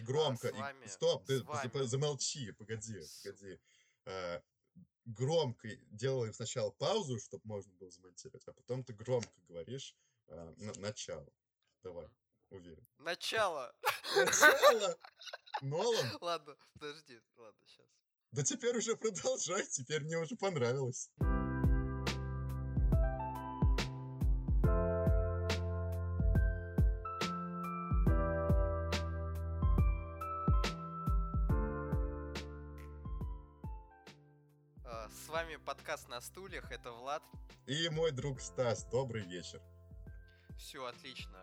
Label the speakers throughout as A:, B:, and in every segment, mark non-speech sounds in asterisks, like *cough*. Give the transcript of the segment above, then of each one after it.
A: и громко,
B: с вами-
A: и... Стоп, ты,
B: вами.
A: замолчи, погоди, погоди. А, громко делаем сначала паузу, чтобы можно было замонтировать, а потом ты громко говоришь а, на- начало. Давай, уверен.
B: Начало.
A: Начало! Нолан? *laughs*
B: Ладно, подожди, ладно, сейчас.
A: Да теперь уже продолжай, теперь мне уже понравилось.
B: Подкаст на стульях, это Влад.
A: И мой друг Стас, добрый вечер.
B: Все отлично.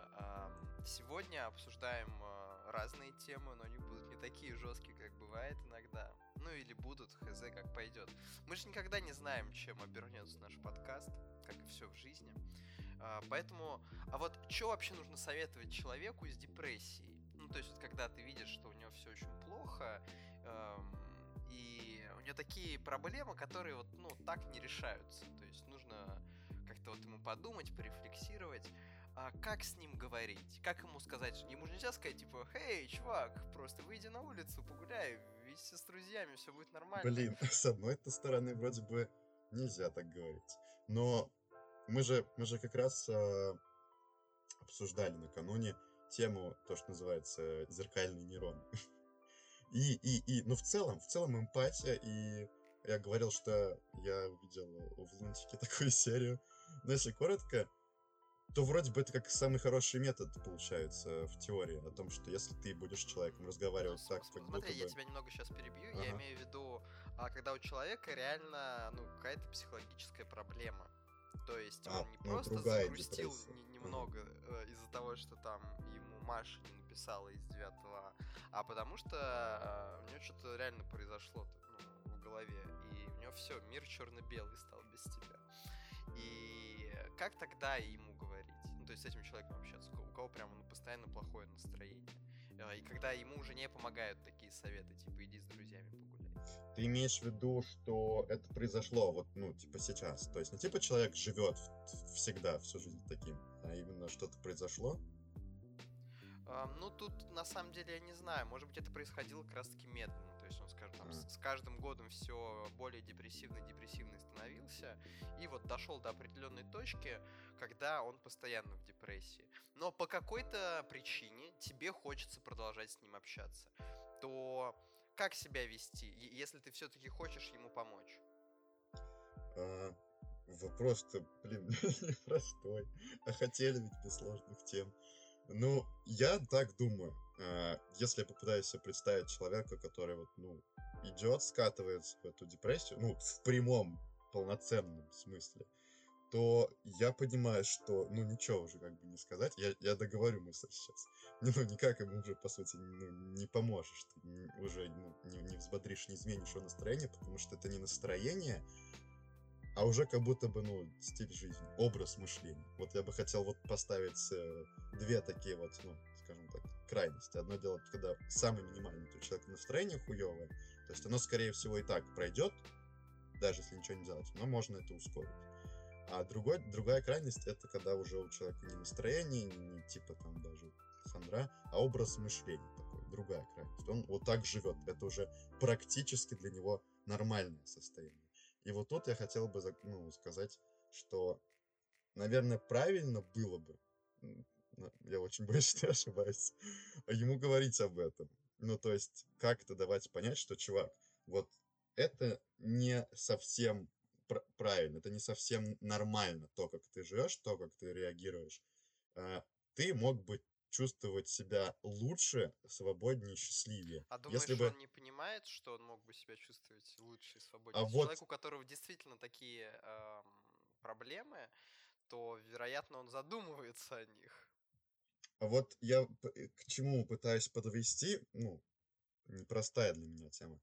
B: Сегодня обсуждаем а, разные темы, но они будут не такие жесткие, как бывает иногда. Ну или будут, хз, как пойдет. Мы же никогда не знаем, чем обернется наш подкаст, как и все в жизни. А, Поэтому, а вот что вообще нужно советовать человеку с депрессией? Ну, то есть, вот когда ты видишь, что у него все очень плохо, и него такие проблемы, которые вот, ну, так не решаются. То есть нужно как-то вот ему подумать, порефлексировать. А как с ним говорить? Как ему сказать? Ему же нельзя сказать, типа, «Эй, чувак, просто выйди на улицу, погуляй, вместе с друзьями, все будет нормально».
A: Блин, *laughs* с одной-то стороны, вроде бы нельзя так говорить. Но мы же, мы же как раз а, обсуждали накануне тему, то, что называется зеркальный нейрон. *laughs* И, и, и, ну, в целом, в целом эмпатия, и я говорил, что я увидел в Лунтике *laughs* такую серию. Но если коротко, то вроде бы это как самый хороший метод получается в теории, о том, что если ты будешь с человеком разговаривать
B: Ну,
A: так, как
B: Смотри,
A: будто
B: я
A: бы...
B: тебя немного сейчас перебью. Я
A: Ага.
B: имею в виду, а, когда у человека реально, ну, какая-то психологическая проблема. То есть
A: А,
B: он не
A: ну,
B: просто загрустил
A: депрессия.
B: не-
A: Ага.
B: немного э, из-за того, что там ему Маша не написала из 9 А, а потому что э, у него что-то реально произошло ну, в голове. И у него все, мир черно-белый стал без тебя. И как тогда ему говорить? Ну, то есть с этим человеком общаться, у кого прямо ну, постоянно плохое настроение. А, И когда ему уже не помогают такие советы, типа иди с друзьями погуляй.
A: Ты имеешь в виду, что это произошло вот, ну, типа сейчас? То есть не типа человек живет всегда, всю жизнь таким, а именно что-то произошло?
B: А, Ну, тут на самом деле я не знаю. Может быть, это происходило как раз-таки медленно. То есть он, скажем, там, с с каждым годом все более депрессивный становился. И вот дошел до определенной точки, когда он постоянно в депрессии. Но по какой-то причине тебе хочется продолжать с ним общаться. То как себя вести, если ты все-таки хочешь ему помочь?
A: А, вопрос-то, блин, *laughs* непростой. А хотели ведь без сложных тем. Ну, я так думаю. а, Если я попытаюсь себе представить человека, который вот, ну, идет, скатывается в эту депрессию, ну, в прямом, полноценном смысле, то я понимаю, что, ну, ничего уже как бы не сказать. Я, я договорю мысль сейчас. *laughs* Ну, никак ему уже, по сути, ну, не поможешь. Ты уже ну, не, не взбодришь, не изменишь его настроение, потому что это не настроение, а уже как будто бы, ну, стиль жизни, образ мышления. Вот я бы хотел вот поставить э, две такие вот, ну, скажем так, крайности. Одно дело, когда самый минимальный, у человека настроение хуевое, то есть оно, скорее всего, и так пройдет, даже если ничего не делать, но можно это ускорить. А другой, другая крайность, это когда уже у человека не настроение, не, не типа там даже хандра, а образ мышления такой, другая крайность. Он вот так живет, это уже практически для него нормальное состояние. И вот тут я хотел бы ну, сказать, что, наверное, правильно было бы, я очень *laughs* боюсь, что я ошибаюсь, ему говорить об этом. Ну, то есть, как-то давать понять, что, чувак, вот это не совсем пр- правильно, это не совсем нормально, то, как ты живешь, то, как ты реагируешь. А, Ты мог бы чувствовать себя лучше, свободнее, счастливее.
B: А думаешь,
A: Если бы...
B: он не понимает, что он мог бы себя чувствовать лучше и свободнее?
A: А вот-
B: Человек, у которого действительно такие эм, проблемы, то, вероятно, он задумывается о них.
A: А вот я э, к чему пытаюсь подвести, ну, непростая для меня тема,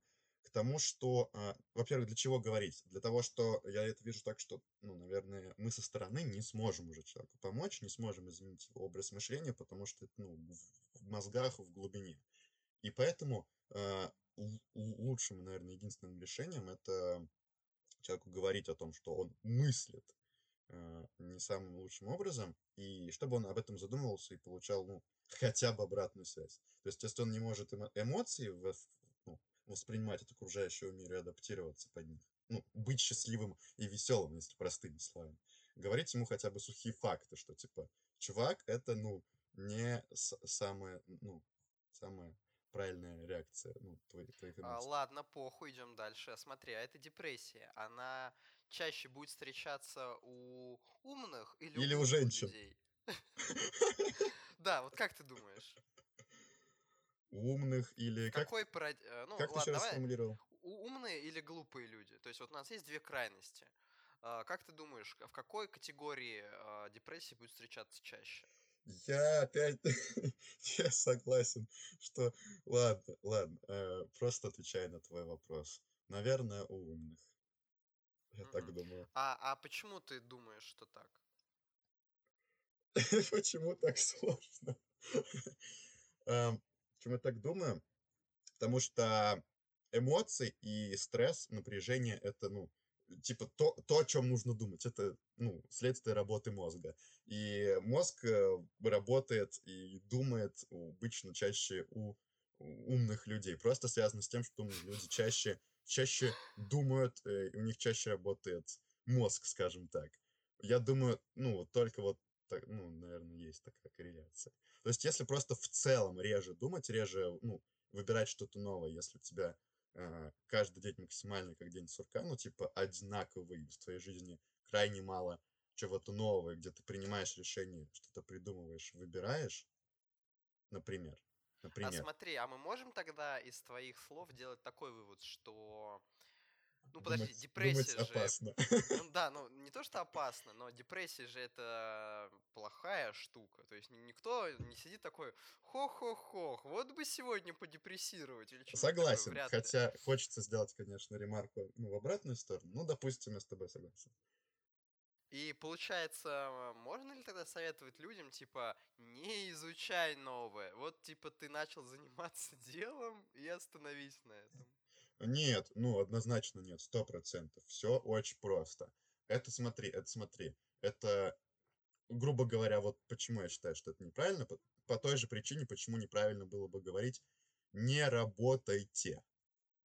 A: тому, что, а, во-первых, для чего говорить? Для того, что я это вижу так, что, ну, наверное, мы со стороны не сможем уже человеку помочь, не сможем изменить его образ мышления, потому что это, ну, в, мозгах, в глубине. И поэтому л- лучшим, наверное, единственным решением это человеку говорить о том, что он мыслит э, не самым лучшим образом, и чтобы он об этом задумывался и получал, ну, хотя бы обратную связь. То есть, если он не может эмо- эмоции в- воспринимать от окружающего мира и адаптироваться под них, ну, быть счастливым и веселым, если простыми словами, говорить ему хотя бы сухие факты, что, типа, чувак, это, ну, не с- самое, ну, самая правильная реакция, ну, твоих,
B: А,
A: эмоций.
B: ладно, похуй, идем дальше. Смотри, а это депрессия. Она чаще будет встречаться у умных или,
A: Или у
B: глупых
A: женщин.
B: людей? *laughs* Да, вот как ты думаешь?
A: Умных или... Как,
B: Какой парад... э, Ну,
A: как ты
B: ладно,
A: еще раз
B: давай.
A: сформулировал?
B: Умные или глупые люди? То есть вот у нас есть две крайности. А, Как ты думаешь, в какой категории а, депрессии будет встречаться чаще?
A: Я опять *laughs* я согласен, что ладно, ладно, э, просто отвечай на твой вопрос. Наверное, у умных. Я так
B: Мгм.
A: думаю.
B: А, а почему ты думаешь, что так? *laughs*
A: Почему так сложно? *laughs* Эм, Почему я так думаю? Потому что эмоции и стресс, напряжение это, ну, типа то, то, о чем нужно думать. Это, ну, следствие работы мозга. И мозг э, работает и думает обычно чаще у умных людей. Просто связано с тем, что умные люди чаще, чаще думают, э, и у них чаще работает мозг, скажем так. Я думаю, ну, вот только вот, так, ну, наверное, есть такая корреляция. То есть, если просто в целом реже думать, реже, ну, выбирать что-то новое, если у тебя э, каждый день максимально как день сурка, ну, типа, одинаковый в твоей жизни крайне мало чего-то нового, где ты принимаешь решение, что-то придумываешь, выбираешь, например,
B: А
A: например,
B: смотри, а мы можем тогда из твоих слов делать такой вывод, что... Ну подожди,
A: думать, думать
B: депрессия же...
A: опасно.
B: Ну *laughs* да, ну не то, что опасно, но депрессия же это плохая штука. То есть ни- никто не сидит такой, хо-хо-хо, вот бы сегодня подепрессировать или такое,
A: Согласен,
B: ли.
A: хотя хочется сделать, конечно, ремарку ну, в обратную сторону. Ну, допустим, я с тобой согласен.
B: И получается, можно ли тогда советовать людям, типа, не изучай новое, вот типа ты начал заниматься *laughs* делом и остановись на этом.
A: Нет, ну, однозначно нет, сто процентов. Все очень просто. Это смотри, это смотри. Это, грубо говоря, вот почему я считаю, что это неправильно, по, по той же причине, почему неправильно было бы говорить «не работайте»,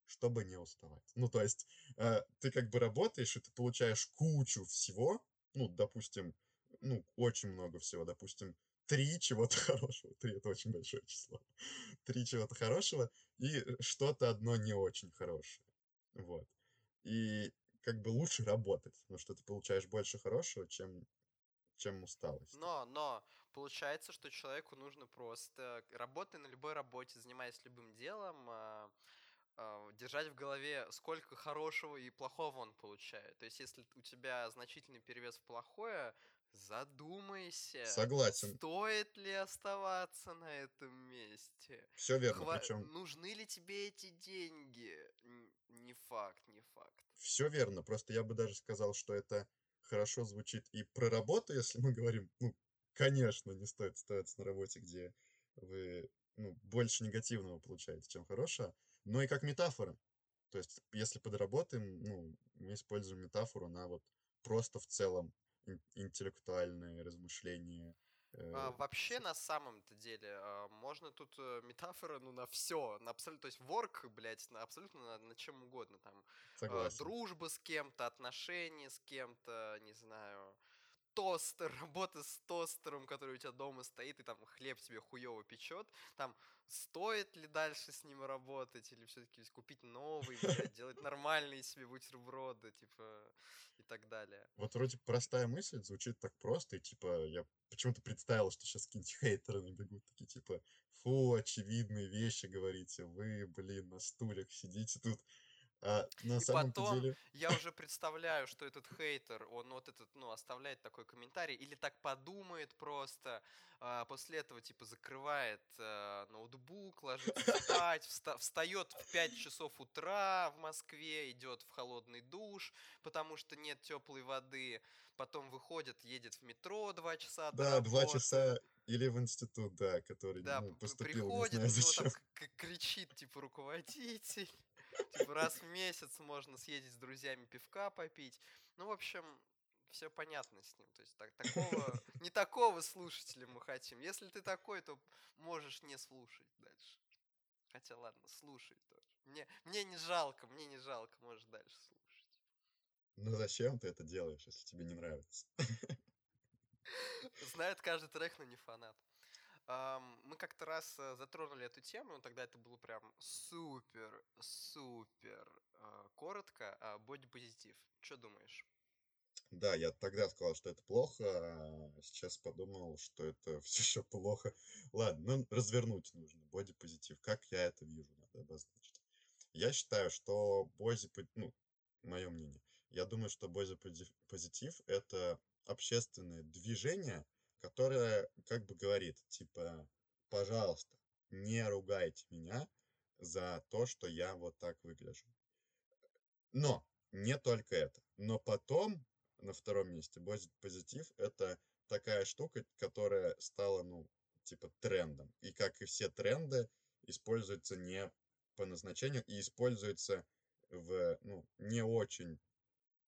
A: чтобы не уставать. Ну, то есть, э, ты как бы работаешь, и ты получаешь кучу всего, ну, допустим, ну, очень много всего, допустим, три чего-то *laughs* хорошего. Три — это очень большое число. Три чего-то хорошего и что-то одно не очень хорошее. Вот. И как бы лучше работать, потому что ты получаешь больше хорошего, чем, чем усталость.
B: Но, но, получается, что человеку нужно просто, работая на любой работе, занимаясь любым делом, а, а, держать в голове, сколько хорошего и плохого он получает. То есть, если у тебя значительный перевес в плохое, задумайся,
A: Согласен.
B: стоит ли оставаться на этом месте.
A: Все верно.
B: Хва-
A: Причем
B: Нужны ли тебе эти деньги? Не факт, не факт.
A: все верно. Просто я бы даже сказал, что это хорошо звучит и про работу, если мы говорим, ну, конечно, не стоит оставаться на работе, где вы ну, больше негативного получаете, чем хорошего, но и как метафора. То есть, если подработаем, ну, мы используем метафору на вот просто в целом интеллектуальные размышления. э,
B: А, вообще, на самом-то деле, а, можно тут э, метафора, ну, на все, на абсолютно, то есть ворк, блядь, на абсолютно на, на чем угодно, там, а,
A: Согласен.
B: дружба с кем-то, отношения с кем-то, не знаю, тостер, *laughs* работа с тостером, который у тебя дома стоит, и там хлеб тебе хуево печет, там, стоит ли дальше с ним работать, или все-таки купить новый, блядь, делать *laughs* нормальные себе бутерброды, типа, и так далее.
A: Вот вроде простая мысль, звучит так просто, и типа я почему-то представил, что сейчас какие-нибудь *laughs* хейтеры набегут, такие типа, фу, очевидные вещи говорите, вы, блин, на стульях сидите тут. А на
B: И
A: самом-то
B: потом
A: деле,
B: я уже представляю, что этот хейтер, он вот этот, ну, оставляет такой комментарий, или так подумает просто, а, после этого, типа, закрывает а, ноутбук, ложится спать, вста- встает в 5 часов утра в Москве, идет в холодный душ, потому что нет теплой воды, потом выходит, едет в метро 2 часа до
A: да, два
B: работы.
A: часа или в институт, да, который,
B: Да,
A: ну, поступил, не
B: приходит, у
A: знаю
B: там
A: зачем.
B: к- кричит, типа, руководитель. Типа, раз в месяц можно съездить с друзьями пивка попить. Ну, в общем, все понятно с ним. То есть так, такого, *laughs* не такого слушателя мы хотим. Если ты такой, то можешь не слушать дальше. Хотя ладно, слушай тоже. Мне, мне не жалко, мне не жалко, можешь дальше слушать.
A: Ну зачем ты это делаешь, если тебе не нравится? *laughs*
B: Знает каждый трек, но не фанат. Мы как-то раз э, затронули эту тему, тогда это было прям супер, супер э, коротко. А, бодипозитив. Что думаешь?
A: Да, я тогда сказал, что это плохо, а сейчас подумал, что это *laughs* все еще плохо. Ладно, ну развернуть нужно. Бодипозитив. Как я это вижу, надо обозначить. Я считаю, что бодипозитив, ну, мое мнение, я думаю, что бодипозитив это общественное движение, которое как бы говорит, типа, пожалуйста, не ругайте меня за то, что я вот так выгляжу. Но не только это. Но потом на втором месте позитив это такая штука, которая стала, ну, типа трендом. И как и все тренды, используется не по назначению и используется в, ну, не очень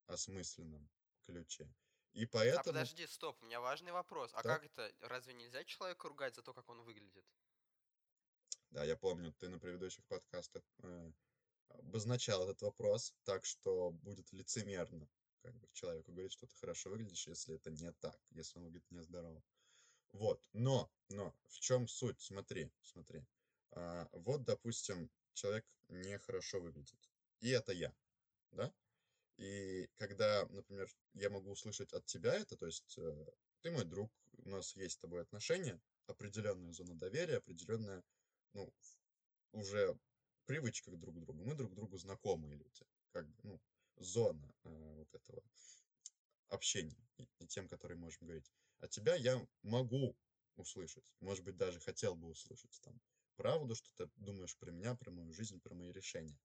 A: осмысленном ключе. И
B: А
A: поэтому...
B: подожди, стоп, у меня важный вопрос. А
A: Так,
B: как это? Разве нельзя человека ругать за то, как он выглядит?
A: да, я помню, ты на предыдущих подкастах э, обозначал этот вопрос, так что будет лицемерно как бы человеку говорить, что ты хорошо выглядишь, если это не так, если он выглядит нездорово. Вот, но, но, в чем суть? Смотри, смотри. А, вот, допустим, человек нехорошо выглядит, и это я, да? И когда, например, я могу услышать от тебя это, то есть э, ты мой друг, у нас есть с тобой отношения, определенная зона доверия, определенная, ну, уже привычка к друг другу. Мы друг другу знакомые люди, как бы, ну, зона э, вот этого общения и, и тем, которые можем говорить. От тебя я могу услышать, может быть, даже хотел бы услышать там правду, что ты думаешь про меня, про мою жизнь, про мои решения.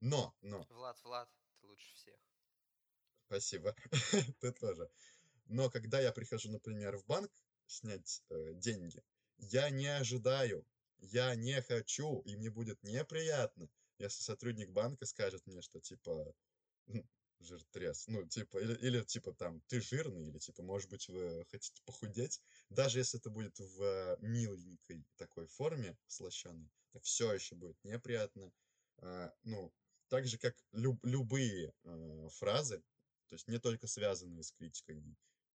A: Но, но,
B: Влад, Влад, ты лучше всех.
A: Спасибо, *laughs* ты тоже. Но когда я прихожу, например, в банк снять э, деньги, я не ожидаю, я не хочу, и мне будет неприятно, если сотрудник банка скажет мне, что типа м, жиртрес, ну типа или, или типа там ты жирный, или типа может быть вы хотите похудеть, даже если это будет в э, миленькой такой форме слащенной, все еще будет неприятно. А, ну так же как люб- любые э, фразы, то есть не только связанные с критикой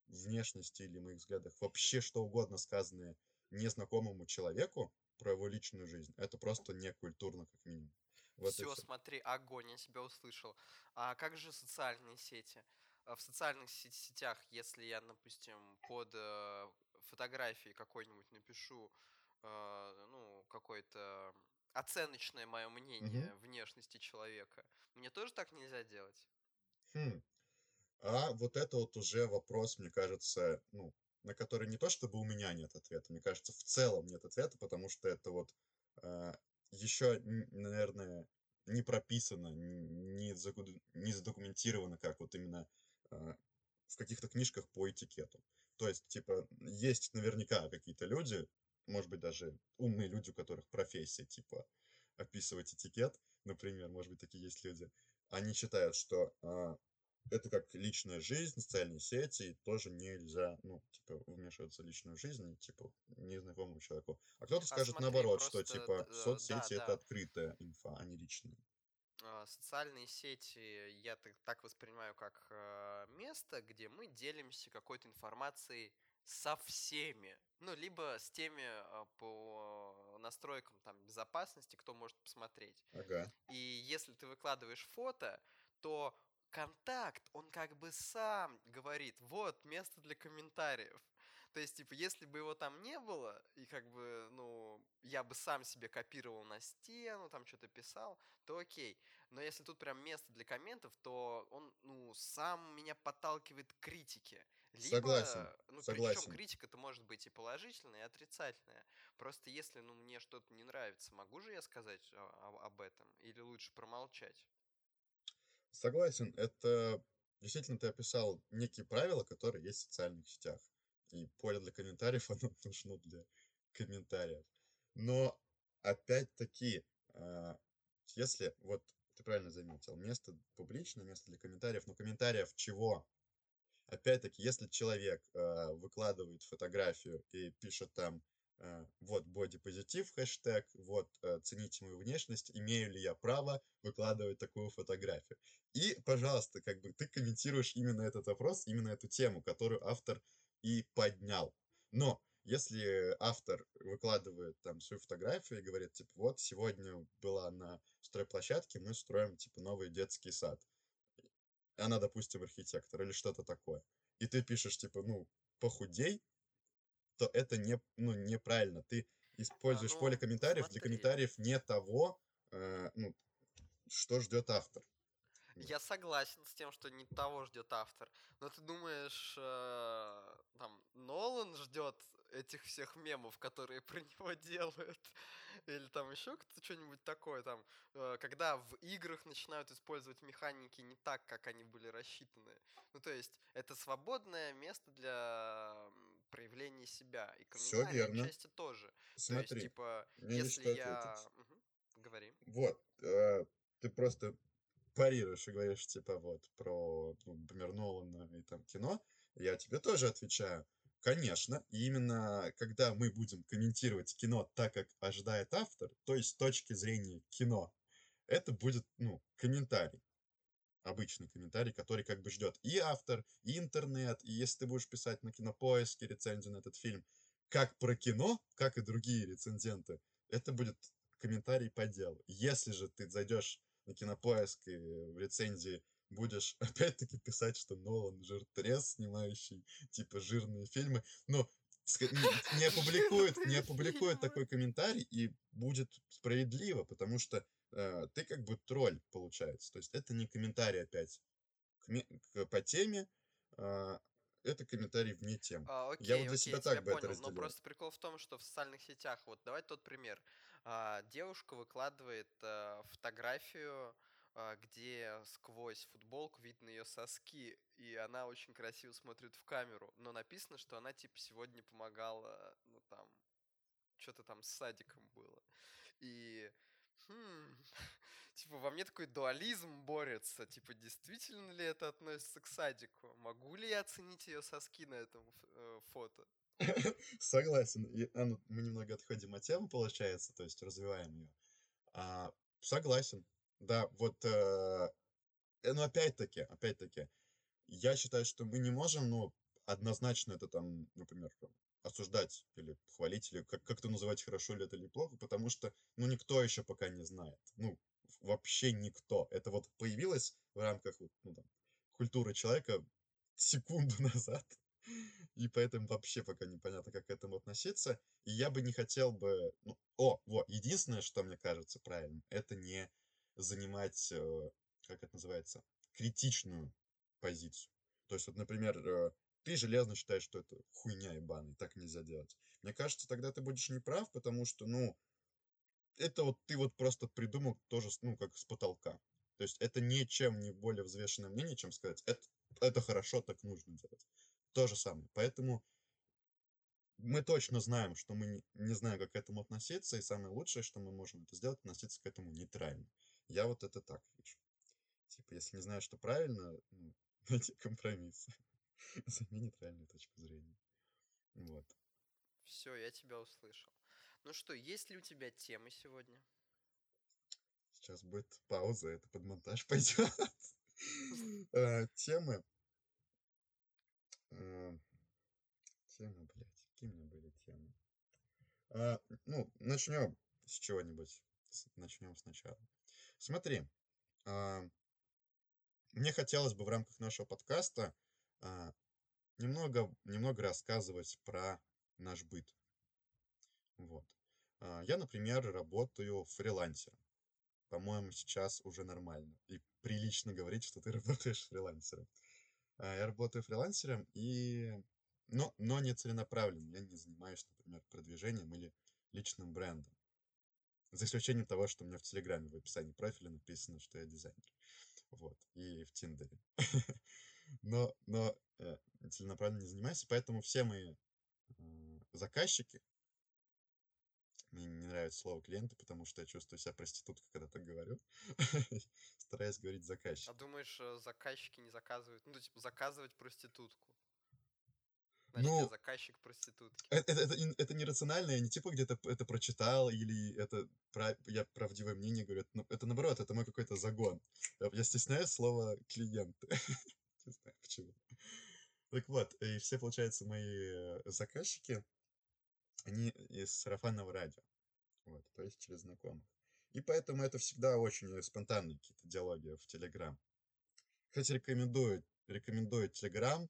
A: внешности или моих взглядах, вообще что угодно сказанное незнакомому человеку про его личную жизнь, это просто некультурно, как минимум. Вот
B: Все,
A: все.
B: смотри, огонь, я тебя услышал. А как же социальные сети? А В социальных сет- сетях, если я, допустим, под э, фотографией какой-нибудь напишу, э, ну, какое-то оценочное мое мнение внешности человека, мне тоже так нельзя делать?
A: Хм. А вот это вот уже вопрос, мне кажется, ну, на который не то чтобы у меня нет ответа, мне кажется, в целом нет ответа, потому что это вот еще, наверное, не прописано, не, загуд- не задокументировано, как вот именно а, в каких-то книжках по этикету. То есть, типа, есть наверняка какие-то люди, может быть, даже умные люди, у которых профессия, типа, описывать этикет, например, может быть, такие есть люди, они считают, что а, это как личная жизнь, социальные сети, тоже нельзя, ну, типа, вмешиваться в личную жизнь, типа, незнакомому человеку. А кто-то
B: А
A: скажет
B: смотри,
A: наоборот, что,
B: просто,
A: типа,
B: э, да,
A: соцсети это
B: да,
A: открытая инфа, а не личная.
B: а, социальные сети я так, так воспринимаю как э, место, где мы делимся какой-то информацией со всеми. Ну, либо с теми а, по настройкам там безопасности, кто может посмотреть.
A: Ага.
B: И если ты выкладываешь фото, то контакт, он как бы сам говорит, вот место для комментариев. То есть, типа, если бы его там не было, и как бы, ну, я бы сам себе копировал на стену, там что-то писал, то окей. Но если тут прям место для комментов, то он, ну, сам меня подталкивает к критике.
A: Согласен,
B: Либо, ну, причем
A: согласен.
B: критика-то может быть и положительная, и отрицательная. Просто если, ну, мне что-то не нравится, могу же я сказать а, об этом? Или лучше промолчать?
A: Согласен, это действительно ты описал некие правила, которые есть в социальных сетях. И поле для комментариев, *laughs* оно нужно для комментариев. Но опять-таки, а, если, вот ты правильно заметил, место публичное, место для комментариев, но комментариев чего? опять-таки, если человек э, выкладывает фотографию и пишет там э, вот бодипозитив хэштег, вот э, цените мою внешность, имею ли я право выкладывать такую фотографию. И, пожалуйста, как бы ты комментируешь именно этот вопрос, именно эту тему, которую автор и поднял. Но если автор выкладывает там свою фотографию и говорит, типа, вот сегодня была на стройплощадке, мы строим, типа, новый детский сад. Она, допустим, архитектор или что-то такое. И ты пишешь, типа, ну, похудей, то это не, ну, неправильно. Ты используешь
B: ну,
A: поле комментариев
B: смотри.
A: для комментариев не того, э, ну, что ждет автор.
B: Я согласен с тем, что не того ждет автор. Но ты думаешь, э, там, Нолан ждет этих всех мемов, которые *laughs* про него делают? Или там еще кто-то что-нибудь такое там, э, когда в играх начинают использовать механики не так, как они были рассчитаны. Ну, то есть, это свободное место для м, проявления себя. И
A: верно.
B: отчасти тоже. То есть,
A: Смотри,
B: типа, если я... Мгм. Говори.
A: Вот, э, ты просто парируешь и говоришь, типа, вот, про, ну, например, Нолана и там кино, я тебе тоже отвечаю, конечно, и именно когда мы будем комментировать кино так, как ожидает автор, то есть с точки зрения кино, это будет, ну, комментарий, обычный комментарий, который как бы ждет и автор, и интернет, и если ты будешь писать на кинопоиске рецензию на этот фильм, как про кино, как и другие рецензенты, это будет комментарий по делу. Если же ты зайдешь на кинопоиск и в рецензии будешь *laughs* опять-таки писать, что Нолан жиртрез, снимающий типа жирные фильмы, но ска- не, *laughs* опубликует, не опубликует такой комментарий и будет справедливо, потому что ты как бы тролль получается. То есть это не комментарий опять к к- по теме, а, это комментарий вне темы.
B: А,
A: Я
B: окей,
A: вот для
B: окей,
A: себя
B: я
A: так бы это
B: понял. Но просто прикол в том, что в социальных сетях, вот давай тот пример. А, девушка выкладывает а, фотографию, а, где сквозь футболку видно ее соски, и она очень красиво смотрит в камеру. Но написано, что она типа сегодня помогала, ну там, что-то там с садиком было. И хм, *laughs* типа во мне такой дуализм борется. Типа, действительно ли это относится к садику? Могу ли я оценить ее соски на этом э, фото? *laughs*
A: Согласен. И, а, ну, мы немного отходим от темы, получается, то есть развиваем ее. А, согласен. Да, вот, э, э, ну опять-таки, опять-таки, я считаю, что мы не можем, ну, однозначно это там, например, осуждать или хвалить, или как- как-то называть, хорошо ли это или плохо, потому что, ну, никто еще пока не знает. Ну, вообще никто. Это вот появилось в рамках, вот, ну, там, культуры человека секунду *laughs* назад, и поэтому вообще пока непонятно, как к этому относиться. И я бы не хотел бы... Ну, о, вот, единственное, что мне кажется правильным, это не занимать, э, как это называется, критичную позицию. То есть, вот, например, э, ты железно считаешь, что это хуйня ебаная, так нельзя делать. Мне кажется, тогда ты будешь неправ, потому что, ну, это вот ты вот просто придумал тоже, ну, как с потолка. То есть это ничем не более взвешенное мнение, чем сказать, это, это хорошо, так нужно делать. То же самое. Поэтому мы точно знаем, что мы не, не знаем, как к этому относиться, и самое лучшее, что мы можем это сделать, относиться к этому нейтрально. Я вот это так вижу. Типа, если не знаешь, что правильно, ну, *laughs* найти компромисс. *laughs* Займи нейтральную точку зрения. Вот.
B: Все, я тебя услышал. Ну что, есть ли у тебя темы сегодня?
A: Сейчас будет пауза, это под монтаж *laughs* пойдет. Э, *laughs* Темы. э, Темы, блядь. Какие у меня были темы? А, Ну, начнем с чего-нибудь. Начнем сначала. Смотри, а, мне хотелось бы в рамках нашего подкаста а, немного, немного рассказывать про наш быт. Вот. А, Я, например, работаю фрилансером. По-моему, сейчас уже нормально. И прилично говорить, что ты *laughs* работаешь фрилансером. А, Я работаю фрилансером, и... но, но не целенаправленно. Я не занимаюсь, например, продвижением или личным брендом. За исключением того, что у меня в Телеграме в описании профиля написано, что я дизайнер. Вот. И в Тиндере. *laughs* Но, но э, целенаправленно не занимаюсь, поэтому все мои э, заказчики, мне не нравится слово клиенты, потому что я чувствую себя проституткой, когда так говорю. *laughs* Стараюсь говорить
B: А
A: заказчик.
B: думаешь, э, заказчики не заказывают, ну, типа, заказывать проститутку? Значит,
A: Ну,
B: я заказчик проститутки.
A: это, это, это ин- это нерационально, я не типа где-то это прочитал, или это пра- я правдивое мнение говорю. Это, на- это наоборот, это мой какой-то загон. Я, я стесняюсь слова клиенты. *laughs* Не знаю почему. Так вот, и все, получается, мои э, заказчики, они из сарафанного радио. Вот, то есть через знакомых. И поэтому это всегда очень спонтанные какие-то диалоги в Телеграм. Кстати, рекомендую, рекомендую Телеграм.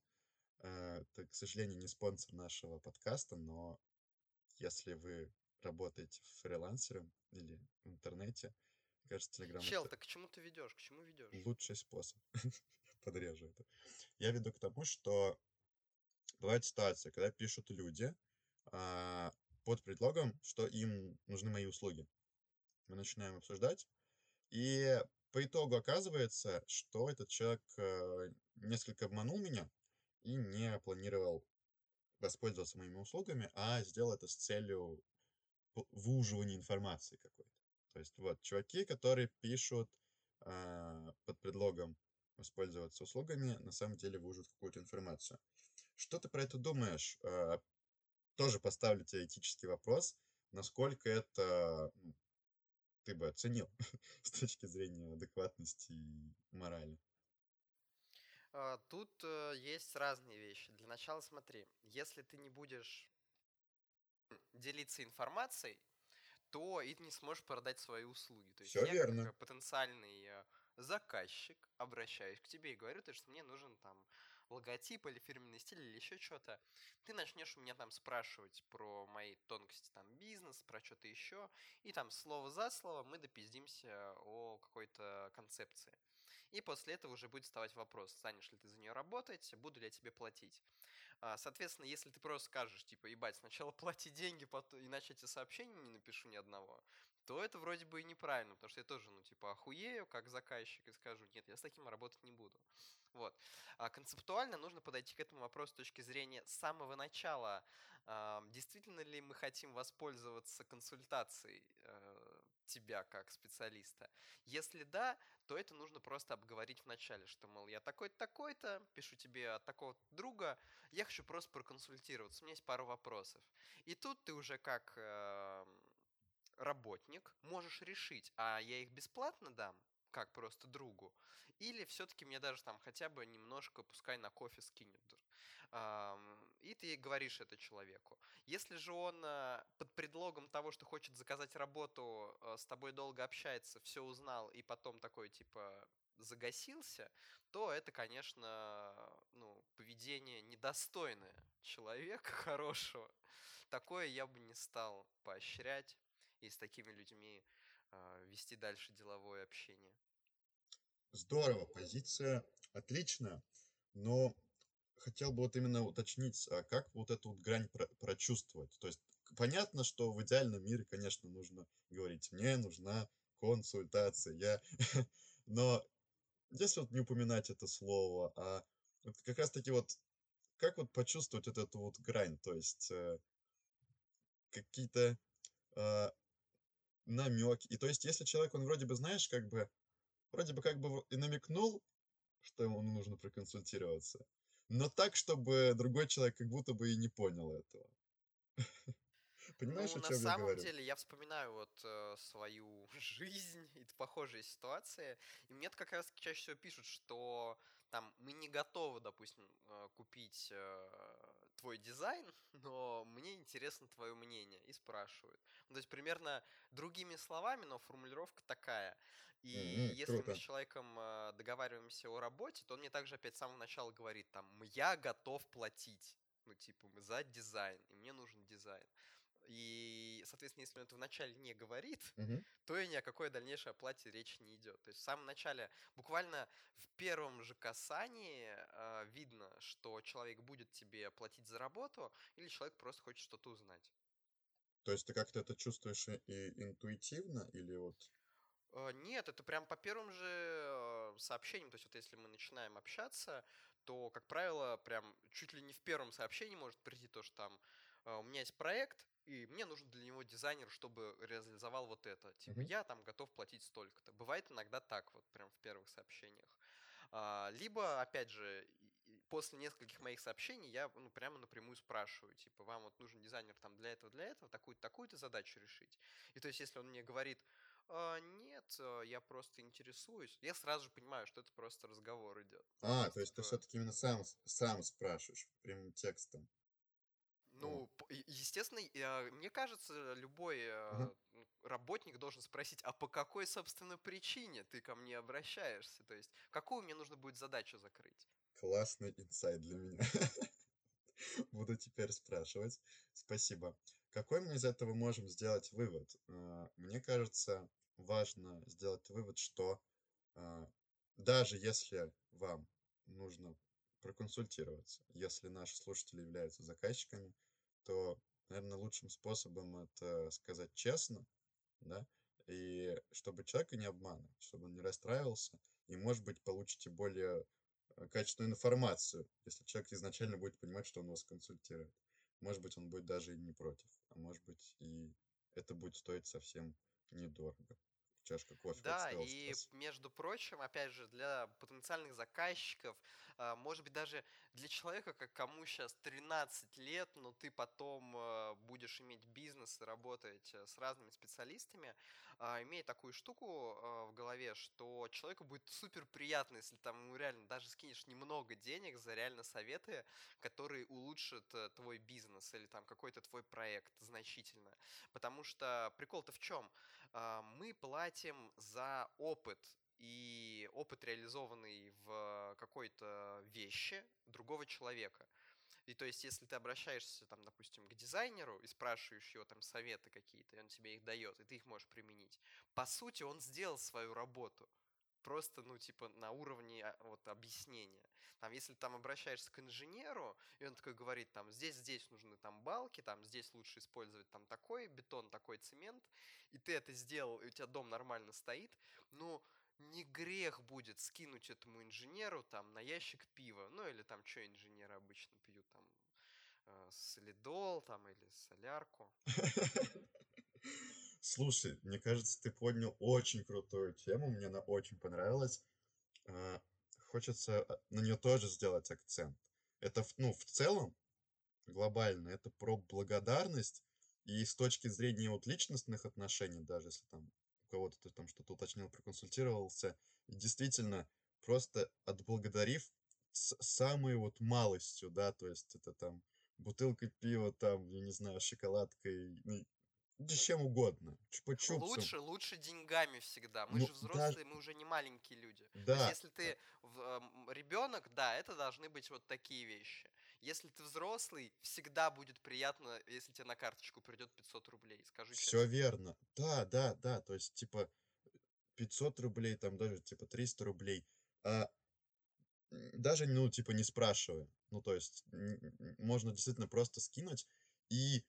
A: Э, Это, к сожалению, не спонсор нашего подкаста, но если вы работаете фрилансером или в интернете, мне кажется, Телеграм
B: Чел,
A: это
B: так к чему ты ведешь? К чему ведешь?
A: лучший способ. *laughs* Подрежу это. Я веду к тому, что бывает ситуация, когда пишут люди а, под предлогом, что им нужны мои услуги. Мы начинаем обсуждать, и по итогу оказывается, что этот человек э, несколько обманул меня и не планировал воспользоваться моими услугами, а сделал это с целью выуживания информации какой-то. То есть вот чуваки, которые пишут а, под предлогом воспользоваться услугами, на самом деле выуживают какую-то информацию. Что ты про это думаешь? А, Тоже поставлю тебе этический вопрос, насколько это м, ты бы оценил *laughs* с точки зрения адекватности и морали.
B: А, Тут э, есть разные вещи. Для начала смотри, если ты не будешь делиться информацией, то и ты не сможешь продать свои услуги. То есть
A: Все
B: я
A: верно.
B: как э, потенциальный э, заказчик обращаюсь к тебе и говорю, то, что мне нужен там логотип или фирменный стиль или еще что-то. Ты начнешь у меня там спрашивать про мои тонкости там бизнес, про что-то еще, и там слово за слово мы допиздимся о какой-то концепции. И после этого уже будет вставать вопрос, станешь ли ты за нее работать, буду ли я тебе платить. А, Соответственно, если ты просто скажешь, типа, ебать, сначала плати деньги, потом, иначе я тебе сообщения не напишу ни одного, то это вроде бы и неправильно, потому что я тоже, ну, типа, охуею как заказчик и скажу, нет, я с таким работать не буду. Вот. А концептуально нужно подойти к этому вопросу с точки зрения самого начала. а, Действительно ли мы хотим воспользоваться консультацией э, тебя как специалиста? Если да, то это нужно просто обговорить в начале, что, мол, я такой-то, такой-то, пишу тебе от такого друга, я хочу просто проконсультироваться, у меня есть пару вопросов. И тут ты уже как эм, работник можешь решить, а я их бесплатно дам, как просто другу, или все-таки мне даже там хотя бы немножко, пускай на кофе скинет. И ты говоришь это человеку. Если же он э, под предлогом того, что хочет заказать работу, э, с тобой долго общается, все узнал и потом такой типа загасился, то это, конечно, ну, поведение недостойное человека *laughs* хорошего. Такое я бы не стал поощрять и с такими людьми э, вести дальше деловое общение.
A: Здорово, позиция отличная, но хотел бы вот именно уточнить, а как вот эту вот грань про- прочувствовать? То есть понятно, что в идеальном мире, конечно, нужно говорить, мне нужна консультация, я... *laughs* Но если вот не упоминать это слово, а вот как раз-таки вот как вот почувствовать вот эту вот грань? То есть э, какие-то намеки. И то есть если человек, он вроде бы, знаешь, как бы, вроде бы как бы и намекнул, что ему нужно проконсультироваться, но так, чтобы другой человек как будто бы и не понял этого. *laughs* Понимаешь,
B: Ну,
A: о
B: на
A: чем я
B: самом
A: говорю?
B: деле, я вспоминаю вот э, свою *laughs* жизнь и похожие ситуации, и мне как раз чаще всего пишут, что там мы не готовы, допустим, э, купить э, твой дизайн, *laughs* но мне интересно твое мнение, и спрашивают. Ну, то есть примерно другими словами, но формулировка такая. И
A: М,
B: если мы с
A: Круто.
B: человеком э, договариваемся о работе, то он мне также опять с самого начала говорит, там, «М, я готов платить. Ну, типа, мы за дизайн, и мне нужен дизайн. И, соответственно, если он это вначале не говорит,
A: Мгм.
B: то и ни о какой дальнейшей оплате речи не идет. То есть в самом начале, буквально в первом же касании э, видно, что человек будет тебе платить за работу, или человек просто хочет что-то узнать.
A: То есть ты как-то это чувствуешь и и интуитивно или вот...
B: Э, Нет, это прям по первым же э, сообщениям. То есть вот если мы начинаем общаться, то, как правило, прям чуть ли не в первом сообщении может прийти то, что там э, у меня есть проект, и мне нужен для него дизайнер, чтобы реализовал вот это. Типа,
A: Мгм.
B: я там готов платить столько-то. Бывает иногда так вот, прям в первых сообщениях. А, либо, опять же, после нескольких моих сообщений я ну, прямо напрямую спрашиваю, типа, вам вот нужен дизайнер там для этого, для этого, такую-то, такую-то задачу решить. И то есть, если он мне говорит, «А, нет, э, я просто интересуюсь, я сразу же понимаю, что это просто разговор идет.
A: А,
B: есть,
A: то есть ты
B: типа,
A: все-таки именно сам, сам спрашиваешь прямым текстом.
B: Ну, естественно, а, мне кажется, любой м, работник должен спросить, а по какой, собственно, причине ты ко мне обращаешься? То есть, какую мне нужно будет задачу закрыть?
A: Классный инсайт для меня. *laughs* Буду теперь спрашивать. Спасибо. Какой мы из этого можем сделать вывод? А, Мне кажется, важно сделать вывод, что даже если вам нужно проконсультироваться, если наши слушатели являются заказчиками, то, наверное, лучшим способом это сказать честно, да, и чтобы человека не обманывать, чтобы он не расстраивался, и, может быть, получите более э, качественную информацию, если человек изначально будет понимать, что он вас консультирует. Может быть, он будет даже и не против, а может быть, и это будет стоить совсем недорого. Чашка кофе
B: Да, и
A: Стас.
B: между прочим, опять же, для потенциальных заказчиков, а, может быть, даже для человека, как кому сейчас 13 лет, но ты потом э, будешь иметь бизнес и работать э, с разными специалистами, а, имея такую штуку в голове, что человеку будет супер приятно, если там ему реально даже скинешь немного денег за реально советы, которые улучшат э, твой бизнес или там какой-то твой проект значительно. Потому что прикол-то в чем? А, мы платим за опыт и опыт, реализованный в какой-то вещи другого человека. И то есть, если ты обращаешься, там, допустим, к дизайнеру и спрашиваешь его там советы какие-то, и он тебе их дает, и ты их можешь применить, по сути, он сделал свою работу. Просто, ну, типа, на уровне а, вот объяснения. Там, если там обращаешься к инженеру, и он такой говорит, там, здесь, здесь нужны там балки, там, здесь лучше использовать там такой бетон, такой цемент, и ты это сделал, и у тебя дом нормально стоит, ну, не грех будет скинуть этому инженеру там на ящик пива, ну, или там, что инженеры обычно пьют, там, э, солидол, там, или солярку. *laughs*
A: Слушай, мне кажется, ты поднял очень крутую тему, мне она очень понравилась. А, Хочется а, на нее тоже сделать акцент. Это, ну, в целом, глобально, это про благодарность, и с точки зрения вот личностных отношений, даже если там у кого-то ты там что-то уточнил, проконсультировался, действительно, просто отблагодарив с самой вот малостью, да, то есть это там бутылкой пива, там, я не знаю, шоколадкой, да чем угодно, чупа-чупсом.
B: Лучше, лучше деньгами всегда. Мы
A: Ну,
B: же
A: даже-
B: взрослые, мы уже не маленькие люди. То есть,
A: Да,
B: если ты ребенок, да, это должны быть вот такие вещи. Если ты взрослый, всегда будет приятно, если тебе на карточку придет 500 рублей. Скажу
A: все
B: честно.
A: верно. Да, да, да, то есть, типа, 500 рублей, там даже, типа, 300 рублей. А, даже, ну, типа, не спрашивая. Ну, то есть, можно действительно просто скинуть, и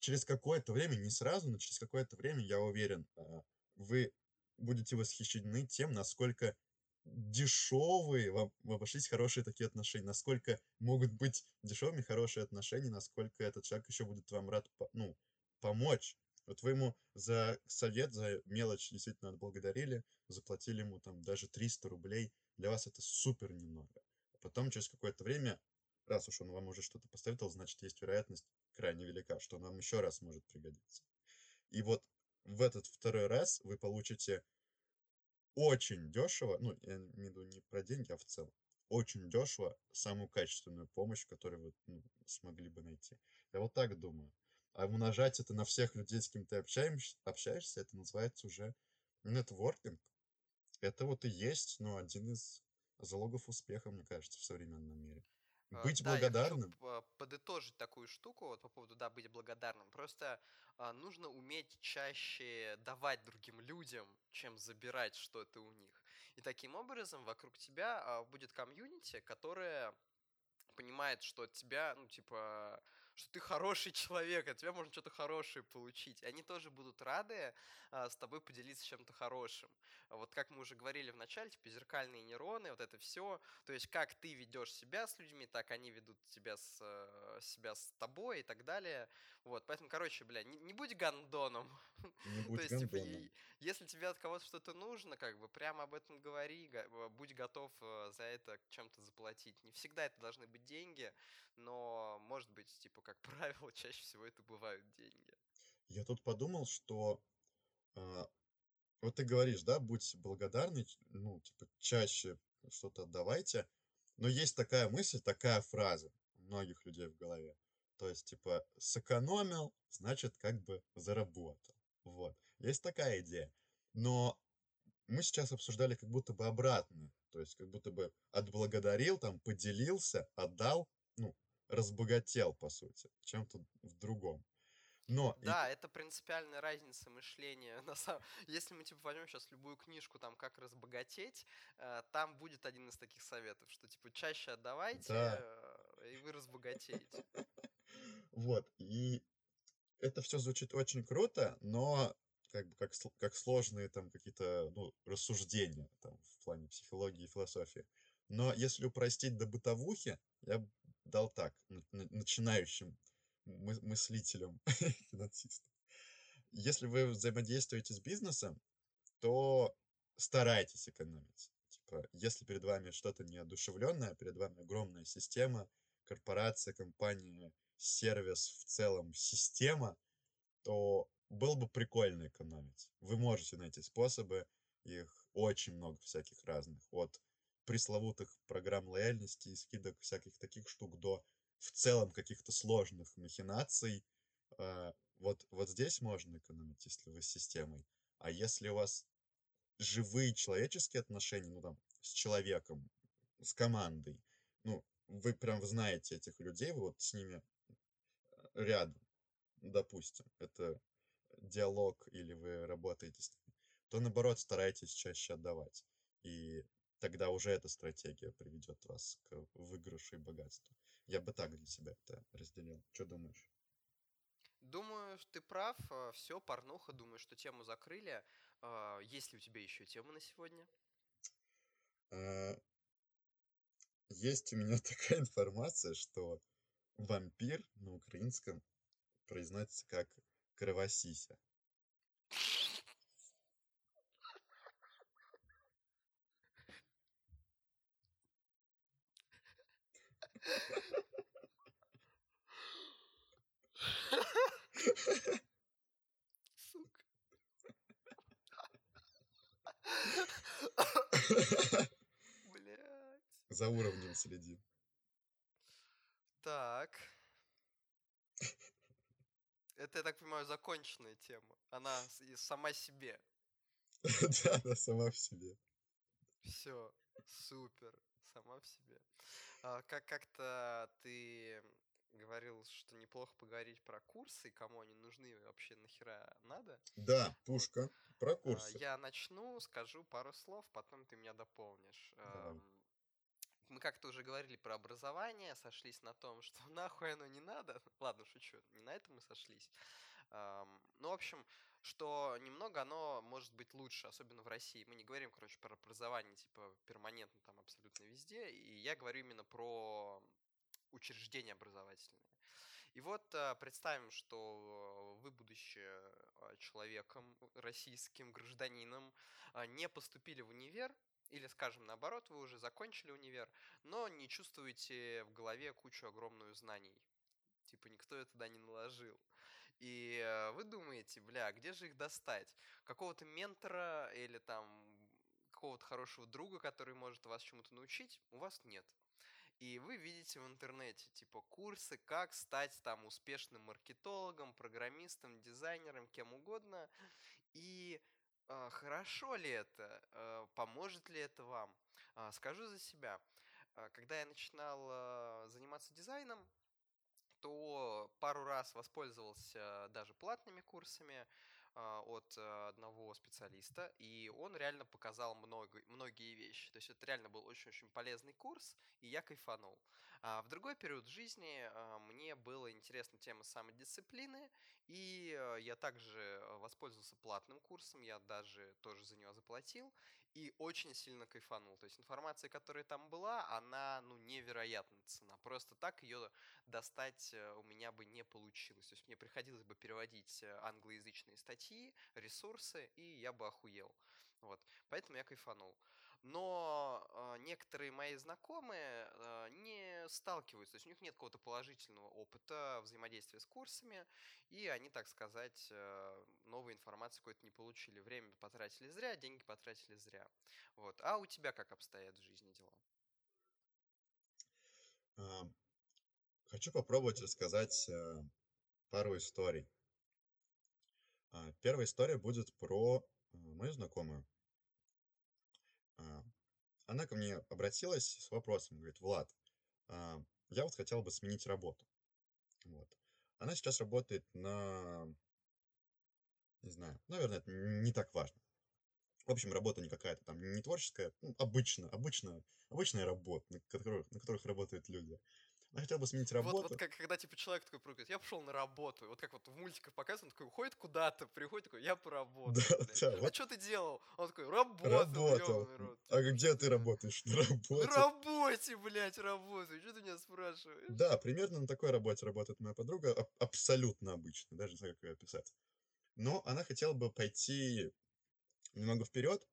A: через какое-то время, не сразу, но через какое-то время, я уверен, а, вы будете восхищены тем, насколько дешевые вам обошлись хорошие такие отношения, насколько могут быть дешевыми хорошие отношения, насколько этот человек еще будет вам рад, ну, помочь. Вот вы ему за совет, за мелочь действительно отблагодарили, заплатили ему там даже 300 рублей. Для вас это супер немного. Потом через какое-то время, раз уж он вам уже что-то посоветовал, значит, есть вероятность крайне велика, что он вам еще раз может пригодиться. И вот в этот второй раз вы получите очень дешево, ну, я имею в виду не про деньги, а в целом, очень дешево самую качественную помощь, которую вы ну, смогли бы найти. Я вот так думаю. А умножать это на всех людей, с кем ты общаешься, общаешься это называется уже нетворкинг. Это вот и есть, ну, один из залогов успеха, мне кажется, в современном мире.
B: А,
A: Быть
B: Да, я хочу
A: благодарным.
B: подытожить такую штуку вот по поводу, да, быть благодарным. Просто а, нужно уметь чаще давать другим людям, чем забирать что-то у них. И таким образом вокруг тебя а, будет комьюнити, которое понимает, что от тебя, ну, типа, что ты хороший *laughs* человек, от тебя можно что-то хорошее получить. И они тоже будут рады а, с тобой поделиться чем-то хорошим. Вот как мы уже говорили в начале, типа зеркальные нейроны, вот это все. То есть как ты ведешь себя с людьми, так они ведут тебя с, э, себя с тобой и так далее. Вот, поэтому, короче, бля, не, не будь гандоном. *laughs* То есть, типа, если тебе от кого-то что-то нужно, как бы прямо об этом говори, э, будь готов э, за это чем-то заплатить. Не всегда это должны быть деньги, но, может быть, типа, как *laughs* правило, чаще всего это бывают деньги.
A: Я тут подумал, что а, вот ты говоришь, да, будь благодарны, ну, типа, чаще что-то отдавайте. Но есть такая мысль, такая фраза у многих людей в голове. То есть, типа, сэкономил, значит, как бы заработал. Вот. Есть такая идея. Но мы сейчас обсуждали как будто бы обратно. То есть, как будто бы отблагодарил, там, поделился, отдал, ну, разбогател, по сути, чем-то в другом. Но и-
B: Да, это принципиальная разница мышления. *laughs* На самом... Если мы типа возьмем сейчас любую книжку, там, как разбогатеть, э, там будет один из таких советов, что типа чаще отдавайте,
A: Да.
B: э, и вы разбогатеете. *laughs*
A: Вот, и это все звучит очень круто, но как бы как, как сложные там какие-то ну, рассуждения там, в плане психологии и философии. Но если упростить до бытовухи, я б дал так, на- на- начинающим мы- мыслителям *laughs* финансистам. Если вы взаимодействуете с бизнесом, то старайтесь экономить. Типа, если перед вами что-то неодушевленное, перед вами огромная система, корпорация, компания, сервис в целом, система, то было бы прикольно экономить. Вы можете найти способы, их очень много всяких разных, от пресловутых программ лояльности и скидок всяких таких штук до в целом каких-то сложных махинаций. А, Вот, вот здесь можно экономить, если вы с системой. А если у вас живые человеческие отношения, ну там, с человеком, с командой, ну, вы прям знаете этих людей, вы вот с ними рядом, допустим, это диалог или вы работаете с ними, то наоборот старайтесь чаще отдавать. И тогда уже эта стратегия приведет вас к выигрышу и богатству. Я бы так для себя это разделил. Что думаешь?
B: Думаю, ты прав. Все, порнуха. Думаю, что тему закрыли. А, Есть ли у тебя еще темы на сегодня?
A: А, Есть у меня *laughs* такая информация, что вампир на украинском произносится как кровосися.
B: Сука. *laughs* Блять.
A: За уровнем следи.
B: Так. Это, я так понимаю, законченная тема. Она сама себе. *laughs*
A: Да, она сама в себе.
B: Все, супер, сама в себе. А, как как-то ты говорил, что неплохо поговорить про курсы, кому они нужны вообще нахера надо.
A: Да, пушка. Про
B: А,
A: курсы.
B: Я начну, скажу пару слов, потом ты меня дополнишь.
A: Давай.
B: Мы как-то уже говорили про образование, сошлись на том, *laughs* что нахуй оно не надо. Ладно, шучу, не на этом мы сошлись. Ну, в общем, что немного оно может быть лучше, особенно в России. Мы не говорим, короче, про образование, типа, перманентно там абсолютно везде. И я говорю именно про учреждения образовательные. И вот а, представим, что вы, будучи а, человеком, российским гражданином, не поступили в универ, или, скажем, наоборот, вы уже закончили универ, но не чувствуете в голове кучу огромную знаний. Типа никто это туда не наложил. И э, вы думаете, бля, где же их достать? Какого-то ментора или там какого-то хорошего друга, который может вас чему-то научить, у вас нет. И вы видите в интернете, типа, курсы, как стать там успешным маркетологом, программистом, дизайнером, кем угодно. И хорошо ли это? А, поможет ли это вам? А, скажу за себя. А, когда я начинал а, заниматься дизайном, то пару раз воспользовался даже платными курсами. А, от а, одного специалиста, и он реально показал много, многие вещи. То есть это реально был очень-очень полезный курс, и я кайфанул. А в другой период жизни а, мне была интересна тема самодисциплины, и я также воспользовался платным курсом, я даже тоже за него заплатил, и очень сильно кайфанул. То есть информация, которая там была, она, ну, невероятная цена. Просто так ее достать э, у меня бы не получилось. То есть мне приходилось бы переводить э, англоязычные статьи, ресурсы, и я бы охуел. Вот. Поэтому я кайфанул. Но э, некоторые мои знакомые э, не сталкиваются, то есть у них нет какого-то положительного опыта взаимодействия с курсами, и они, так сказать, э, новой информации какой-то не получили. Время потратили зря, деньги потратили зря. Вот. А у тебя как обстоят в жизни дела?
A: А, хочу попробовать рассказать пару историй. А, первая история будет про мою знакомую. А, она ко мне обратилась с вопросом, говорит, Влад, а, я вот хотел бы сменить работу. Вот. Она сейчас работает на, не знаю, наверное, это не так важно. В общем, работа не какая-то там не творческая, ну, обычно, обычно, обычная работа, на которых, на которых работают люди. Она хотела бы сменить работу.
B: Вот, вот как, когда типа человек такой прыгает, я пошел на работу, вот как вот в мультиках показывают, он такой уходит куда-то, приходит такой, я поработал. Да, да, а вот. что ты делал? Он такой, работал.
A: Работал. А где ты работаешь? На работе.
B: На работе, блядь, работаю. Что ты меня спрашиваешь?
A: Да, примерно на такой работе работает моя подруга, абсолютно обычно, даже не знаю, как ее описать. Но она хотела бы пойти немного вперед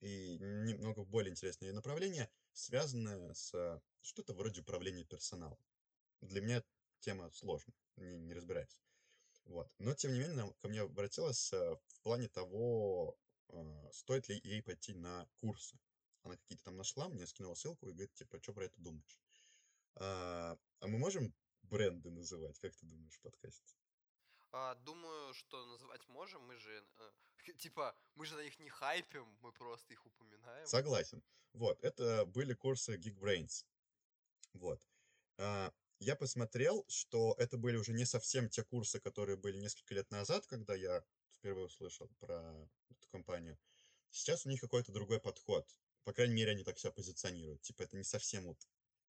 A: и немного в более интересное направление, связанное с что-то вроде управления персоналом. Для меня тема сложная, не, не разбираюсь. Вот. Но, тем не менее, ко мне обратилась в плане того, а, стоит ли ей пойти на курсы. Она какие-то там нашла, мне скинула ссылку и говорит, типа, что про это думаешь? А, а мы можем бренды называть, как ты думаешь, в подкасте?
B: А, думаю, что называть можем, мы же, э, *laughs* типа, мы же на них не хайпим, мы просто их упоминаем.
A: Согласен. Вот, это были курсы Geekbrains. Вот. А, я посмотрел, что это были уже не совсем те курсы, которые были несколько лет назад, когда я впервые услышал про эту компанию. Сейчас у них какой-то другой подход. По крайней мере, они так себя позиционируют. Типа, это не совсем вот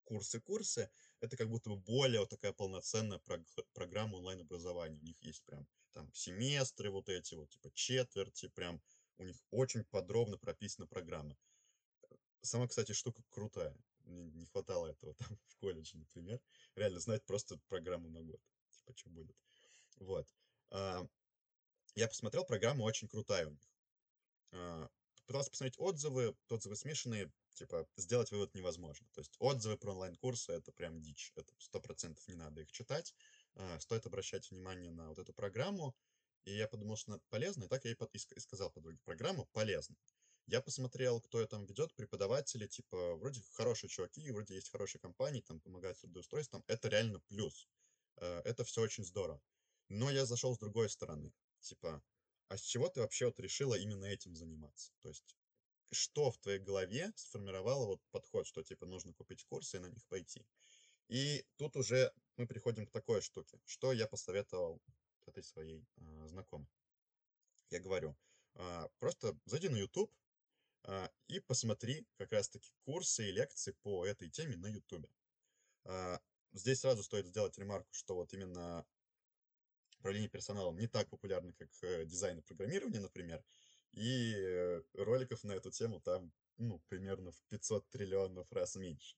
A: курсы-курсы, это как будто бы более вот такая полноценная прог- программа онлайн-образования. У них есть прям там семестры вот эти вот, типа четверти, прям у них очень подробно прописана программа. Сама, кстати, штука крутая. Мне не хватало этого *laughs* там в колледже, например. Реально знать просто программу на год. Типа, что будет. Вот. А, я посмотрел, программа очень крутая у них. А, пытался посмотреть отзывы, отзывы смешанные, типа, сделать вывод невозможно. То есть отзывы про онлайн-курсы — это прям дичь. Это сто процентов не надо их читать. А, стоит обращать внимание на вот эту программу. И я подумал, что она полезная, и так я и сказал подруге. Программа полезна. Я посмотрел, кто ее там ведет, преподаватели, типа, вроде хорошие чуваки, вроде есть хорошие компании, там помогают с трудоустройством. Это реально плюс. Э, это все очень здорово. Но я зашел с другой стороны. Типа, а с чего ты вообще вот решила именно этим заниматься? То есть, что в твоей голове сформировало вот подход, что типа нужно купить курсы и на них пойти? И тут уже мы приходим к такой штуке. Что я посоветовал этой своей э, знакомой? Я говорю, э, просто зайди на YouTube, и посмотри как раз-таки курсы и лекции по этой теме на YouTube. А, здесь сразу стоит сделать ремарку, что вот именно управление персоналом не так популярно, как э, дизайн и программирование, например, и э, роликов на эту тему там, ну, примерно в 500 триллионов раз меньше.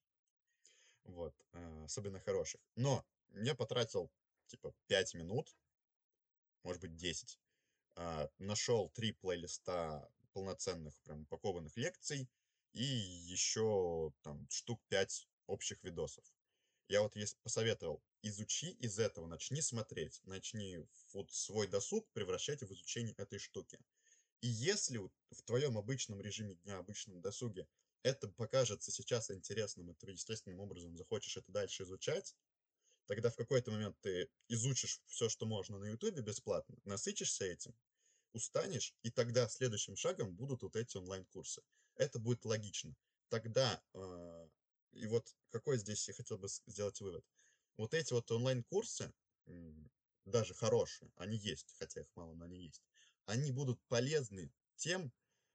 A: Вот, а, особенно хороших. Но я потратил, типа, 5 минут, может быть, 10, нашел три плейлиста полноценных, прям упакованных лекций и еще там штук 5 общих видосов. Я вот есть посоветовал, изучи из этого, начни смотреть, начни вот свой досуг превращать в изучение этой штуки. И если в твоем обычном режиме дня, обычном досуге это покажется сейчас интересным, и ты естественным образом захочешь это дальше изучать, тогда в какой-то момент ты изучишь все, что можно на ютубе бесплатно, насытишься этим, устанешь, и тогда следующим шагом будут вот эти онлайн-курсы. Это будет логично. Тогда, э, и вот какой здесь я хотел бы сделать вывод. Вот эти вот онлайн-курсы, даже хорошие, они есть, хотя их мало, но они есть. они будут полезны тем,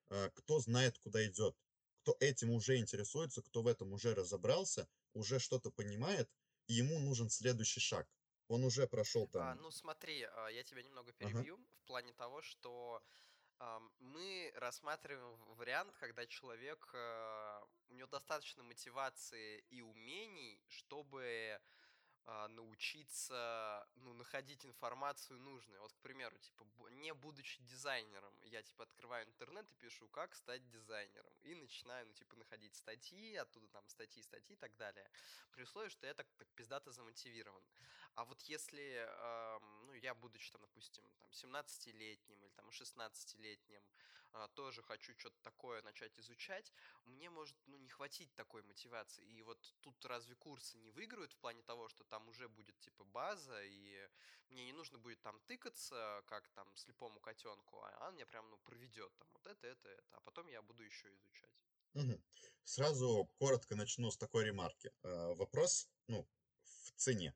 A: э, кто знает, куда идет, кто этим уже интересуется, кто в этом уже разобрался, уже что-то понимает, и ему нужен следующий шаг. Он уже прошел
B: А,
A: там.
B: ну смотри, а, я тебя немного
A: Ага.
B: перебью в плане того, что мы рассматриваем вариант, когда человек, а, у него достаточно мотивации и умений, чтобы а, научиться, ну, находить информацию нужную. Вот, к примеру, типа, не будучи дизайнером, я, типа, открываю интернет и пишу, как стать дизайнером. И начинаю, ну, типа, находить статьи, оттуда там статьи, статьи и так далее. При условии, что я так, так пиздато замотивирован. А вот если, ам, ну, я, будучи, там, допустим, там, 17-летним или там 16-летним, а, тоже хочу что-то такое начать изучать, мне может, ну, не хватить такой мотивации. И вот тут разве курсы не выиграют в плане того, что там уже будет, типа, база, и мне не нужно будет там тыкаться, как там слепому котенку, а он мне прям, ну, проведет там вот это, это, это, а потом я буду еще изучать.
A: Мгм. Сразу коротко начну с такой ремарки. Э, Вопрос, ну, в цене.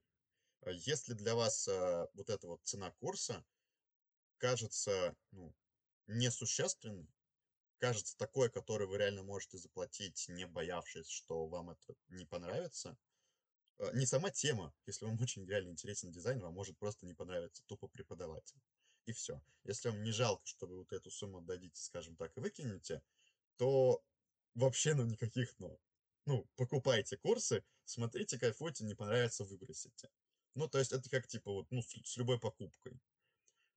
A: Э, Если для вас э, вот эта вот цена курса кажется, ну, несущественной, кажется такой, который вы реально можете заплатить, не боявшись, что вам это не понравится, э, не сама тема, если вам *laughs* очень реально интересен дизайн, вам может просто не понравиться тупо преподаватель. И все. Если вам не жалко, что вы вот эту сумму отдадите, скажем так, и выкинете, то вообще ну никаких но. Ну, покупайте курсы, смотрите, кайфуйте, не понравится, выбросите. Ну, то есть это как типа вот, ну, с, с любой покупкой.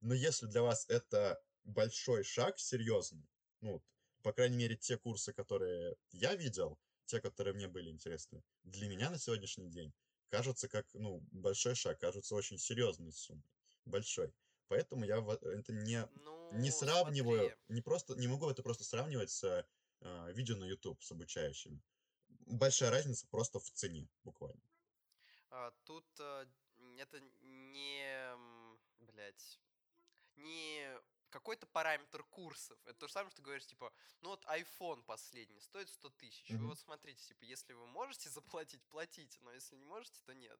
A: Но если для вас это большой шаг серьезный, ну, вот, по крайней мере, те курсы, которые я видел, те, которые мне были интересны, для меня на сегодняшний день кажутся как, ну, большой шаг, кажутся очень серьезной суммой, большой. Поэтому я это не, не
B: Ну,
A: сравниваю,
B: смотри,
A: не просто, не могу это просто сравнивать с э, видео на YouTube с обучающими. Большая разница просто в цене, буквально.
B: а, тут н- это не, блять, не какой-то параметр курсов. Это то же самое, что говоришь, типа, ну вот iPhone последний стоит 100 тысяч. Вы
A: Мгм.
B: вот смотрите, типа, если вы можете заплатить, платите, но если не можете, то нет.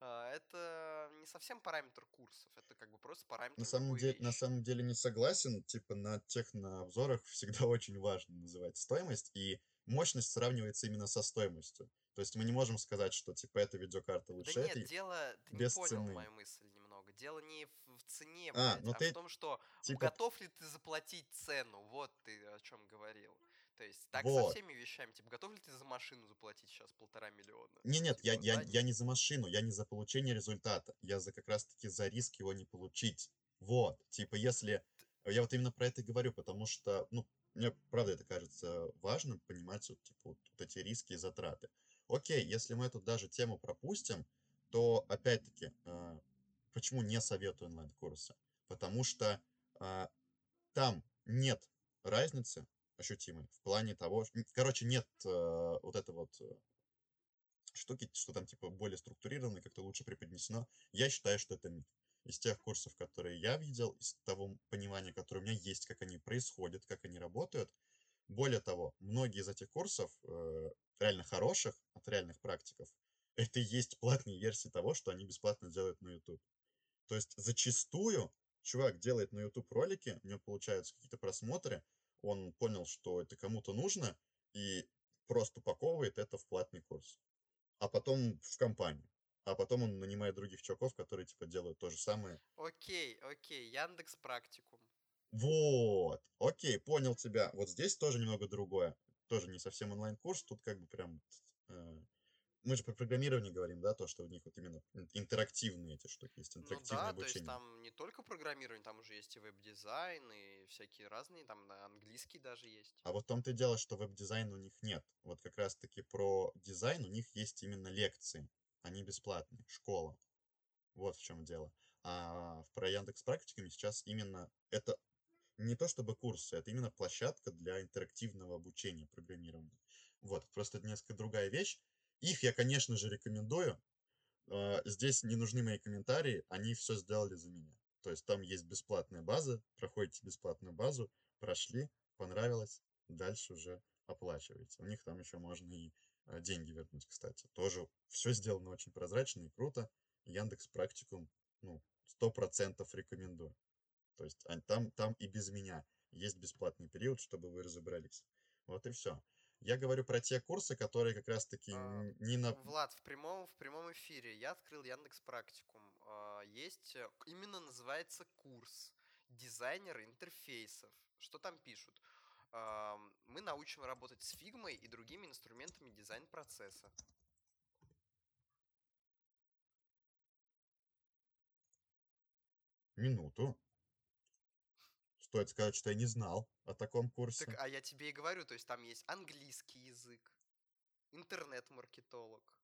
B: А, Это не совсем параметр курсов, это как бы просто
A: На
B: параметр
A: самом
B: любой
A: деле, на самом деле не согласен. Типа на технообзорах всегда *laughs* очень важно называть стоимость, и мощность сравнивается именно со стоимостью. То есть мы не можем сказать, что типа эта видеокарта
B: Да
A: лучше
B: нет,
A: этой
B: дело, ты не
A: без
B: понял
A: цены.
B: мою мысль немного. Дело не в, в цене,
A: А,
B: блядь,
A: ну
B: а в
A: ты
B: том, что
A: типа
B: готов ли ты заплатить цену. Вот ты о чем говорил. То есть так со
A: вот.
B: всеми вещами. Типа, готов ли ты за машину заплатить сейчас полтора миллиона?
A: Не, нет, я,
B: типа,
A: я,
B: да,
A: я
B: нет.
A: не за машину, я не за получение результата, я за как раз-таки за риск его не получить. Вот, типа, если... Я вот именно про это и говорю, потому что, ну, мне правда это кажется важным, понимать вот, типа, вот, вот эти риски и затраты. Окей, если мы эту даже тему пропустим, то, опять-таки, э, почему не советую онлайн-курсы? Потому что а, там нет разницы ощутимой в плане того, короче, нет э, вот это вот э, штуки, что там типа более структурировано, как-то лучше преподнесено. Я считаю, что это миф. Из тех курсов, которые я видел, из того понимания, которое у меня есть, как они происходят, как они работают, более того, многие из этих курсов, э, реально хороших, от реальных практиков, *laughs* это и есть платные версии того, что они бесплатно делают на YouTube. То есть зачастую чувак делает на YouTube ролики, у него получаются какие-то просмотры, он понял, что это кому-то нужно, и просто упаковывает это в платный курс. А потом в компанию. А потом он нанимает других чуваков, которые типа делают то же самое.
B: Окей, окей, Яндекс Практикум.
A: Вот, окей, понял тебя. Вот здесь тоже немного другое. Тоже не совсем онлайн-курс, тут как бы прям... э, мы же про программирование говорим, да, то, что у них вот именно ин- интерактивные эти штуки есть,
B: Ну
A: интерактивное
B: да, то есть
A: обучение.
B: там не только программирование, там уже есть и веб-дизайн, и всякие разные, там на английский даже есть.
A: А вот в том-то и дело, что веб-дизайна у них нет. Вот как раз-таки про дизайн у них есть именно лекции. Они бесплатные, школа. Вот в чем дело. А про Яндекс Практикум и сейчас именно это не то чтобы курсы, это именно площадка для интерактивного обучения программированию. Вот, просто это несколько другая вещь. Их я, конечно же, рекомендую. А, Здесь не нужны мои комментарии, они все сделали за меня. То есть там есть бесплатная база, проходите бесплатную базу, прошли, понравилось, дальше уже оплачиваете. У них там еще можно и э, деньги вернуть, кстати. Тоже все сделано очень прозрачно и круто. Яндекс Практикум, ну, сто процентов рекомендую. То есть там, там и без меня есть бесплатный период, чтобы вы разобрались. Вот и все. Я говорю про те курсы, которые как раз-таки
B: А,
A: не на...
B: Влад, в прямом, в прямом эфире я открыл Яндекс Практикум. А, Есть, э, именно называется курс дизайнер интерфейсов. Что там пишут? Ам, Мы научим работать с фигмой и другими инструментами дизайн-процесса.
A: Минуту. Стоит сказать, что я не знал о таком курсе.
B: Так, а я тебе и говорю, то есть там есть английский язык, интернет-маркетолог.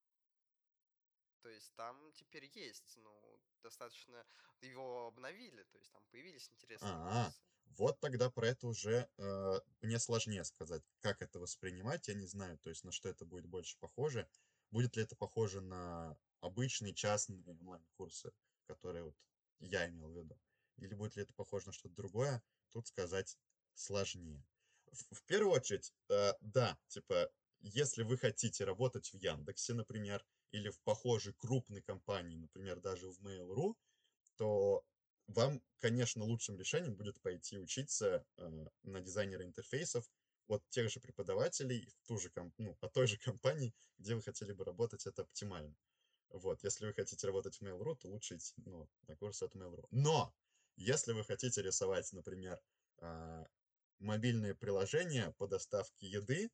B: То есть там теперь есть, ну, достаточно его обновили, то есть там появились интересные
A: А,
B: курсы.
A: Вот тогда про это уже э, мне сложнее сказать, как это воспринимать, я не знаю, то есть на что это будет больше похоже. Будет ли это похоже на обычные частные онлайн-курсы, которые вот я имел в виду, или будет ли это похоже на что-то другое, тут сказать сложнее. В, в первую очередь, э, да, типа, если вы хотите работать в Яндексе, например, или в похожей крупной компании, например, даже в Mail.ru, то вам, конечно, лучшим решением будет пойти учиться э, на дизайнера интерфейсов от тех же преподавателей в ту же, ком- ну, от той же *laughs* компании, где вы хотели бы работать, это оптимально. Вот, если вы хотите работать в Mail.ru, то лучше идти ну, на курсы от Mail.ru. Но, если вы хотите рисовать, например, а, мобильные приложения по доставке еды,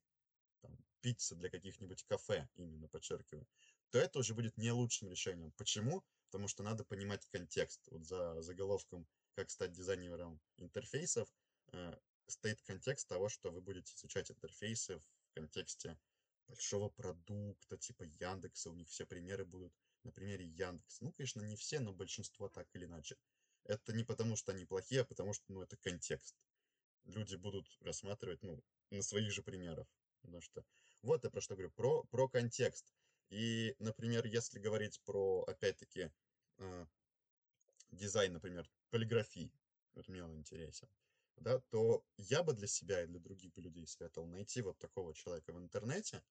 A: там, пиццы для каких-нибудь кафе, именно подчеркиваю, то это уже будет не лучшим решением. Почему? Потому что надо понимать контекст. Вот за заголовком «Как стать дизайнером интерфейсов» э, стоит контекст того, что вы будете изучать интерфейсы в контексте большого продукта, типа Яндекса, у них все примеры будут на примере Яндекса. Ну, конечно, не все, но большинство так или иначе. Это не потому, что они плохие, а потому что, ну, это контекст. Люди будут рассматривать, ну, на своих же примерах. Потому что вот я про что говорю, про, про контекст. И, например, если говорить про, опять-таки, э, дизайн, например, полиграфии, вот мне он интересен, да, то я бы для себя и для других людей советовал найти вот такого человека в интернете,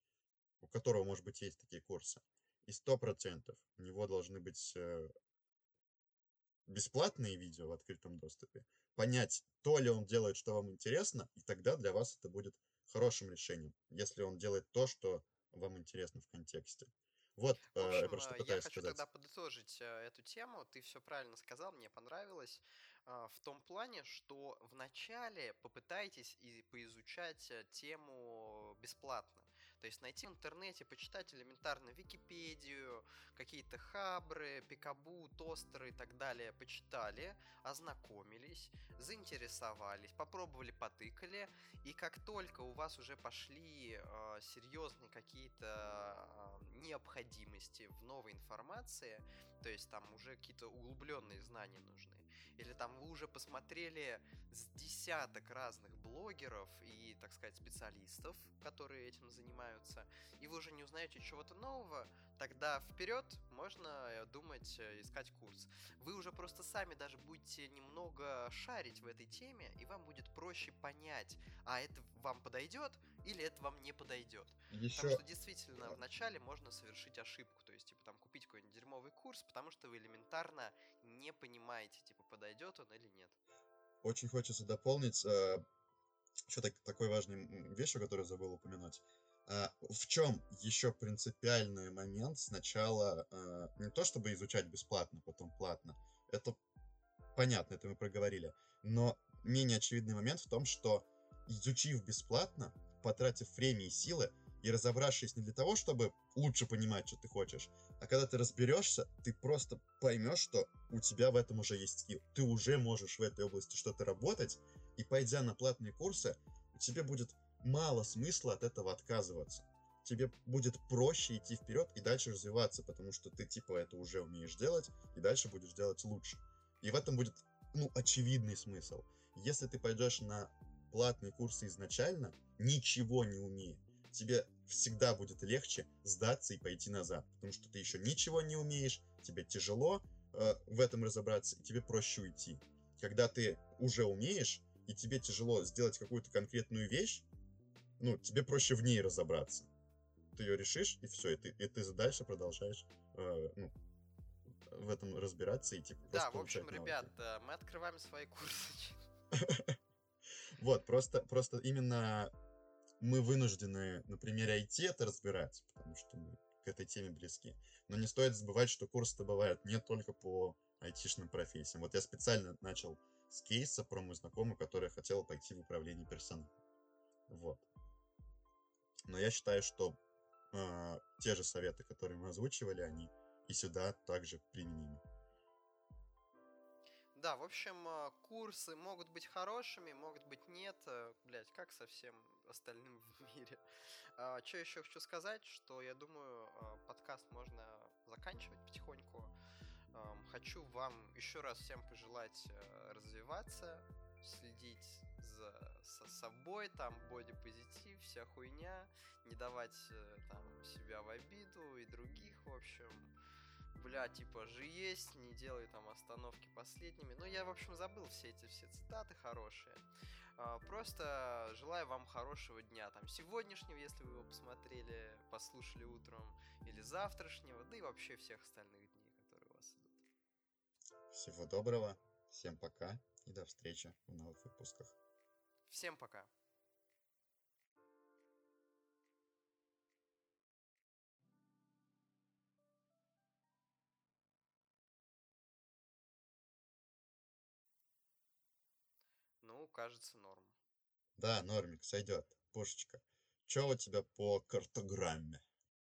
A: у которого, может быть, есть такие курсы, и сто процентов у него должны быть э, бесплатные видео в открытом доступе, понять, то ли он делает, что вам интересно, и тогда для вас это будет хорошим решением, если он делает то, что вам интересно в контексте. Вот
B: В
A: э, я
B: общем, э, я
A: пытаюсь
B: хочу
A: сказать.
B: тогда подытожить э, эту тему. Ты все правильно сказал, мне понравилось. а, В том плане, что вначале попытайтесь и поизучать э, тему бесплатно. То есть найти в интернете, почитать элементарно Википедию, какие-то хабры, пикабу, тостеры и так далее. Почитали, ознакомились, заинтересовались, попробовали, потыкали. И как только у вас уже пошли э, серьезные какие-то э, необходимости в новой информации, то есть там уже какие-то углубленные знания нужны, или там вы уже посмотрели с десяток разных блогеров и, так сказать, специалистов, которые этим занимаются, и вы уже не узнаете чего-то нового, тогда вперед можно э, думать, э, искать курс. Вы уже просто сами даже будете немного шарить в этой теме, и вам будет проще понять, а это вам подойдет или это вам не подойдет. Потому
A: Еще
B: что действительно вначале можно совершить ошибку, то есть типа там купить какой-нибудь дерьмовый курс, потому что вы элементарно не понимаете, типа подойдет он или нет.
A: очень хочется дополнить э, еще так, такой важной м, вещью, которую забыл упомянуть. А, в чем еще принципиальный момент сначала э, не то чтобы изучать бесплатно, потом платно. Это понятно, это мы проговорили. Но менее очевидный момент в том, что изучив бесплатно, потратив время и силы, и разобравшись не для того, чтобы лучше понимать, что ты хочешь, а когда ты разберешься, ты просто поймешь, что у тебя в этом уже есть скилл. Ты уже можешь в этой области что-то работать, и пойдя на платные курсы, тебе будет мало смысла от этого отказываться. Тебе будет проще идти вперед и дальше развиваться, потому что ты типа это уже умеешь делать, и дальше будешь делать лучше. И в этом будет, ну, очевидный смысл. Если ты пойдешь на платные курсы изначально, ничего не умея, тебе всегда будет легче сдаться и пойти назад, потому что ты еще ничего не умеешь, тебе тяжело э, в этом разобраться, и тебе проще уйти. Когда ты уже умеешь, и тебе тяжело сделать какую-то конкретную вещь, ну, тебе проще в ней разобраться. Ты ее решишь, и все, и ты, и ты дальше продолжаешь э, ну, в этом разбираться и типа
B: Да, в общем,
A: получать
B: ребят,
A: навыки.
B: э, мы открываем свои курсы. *laughs*
A: Вот, просто, просто именно мы вынуждены на примере IT это разбирать, потому что мы к этой теме близки. Но не стоит забывать, что курсы-то бывают не только по айтишным профессиям. Вот я специально начал с кейса про мою знакомую, которая хотела пойти в управление персоналом. Вот. Но я считаю, что э, те же советы, которые мы озвучивали, они и сюда также применимы.
B: Да, в общем, э, курсы могут быть хорошими, могут быть нет. э, Блять, как со всем остальным *laughs* в мире. Что еще хочу сказать, что я думаю, подкаст можно заканчивать потихоньку. Хочу вам еще раз всем пожелать э, развиваться, следить за со собой, там бодипозитив, вся хуйня, не давать э, там себя в обиду и других, в общем. Бля, типа, же есть, не делай там остановки последними. Ну, я, в общем, забыл все эти все цитаты хорошие. А, Просто желаю вам хорошего дня, там, сегодняшнего, если вы его посмотрели, послушали утром, или завтрашнего, да и вообще всех остальных дней, которые у вас идут.
A: Всего доброго, всем пока и до встречи в новых выпусках.
B: Всем пока. Ну, кажется, норм.
A: Да, нормик, сойдет. Пушечка. Че у тебя по картограмме?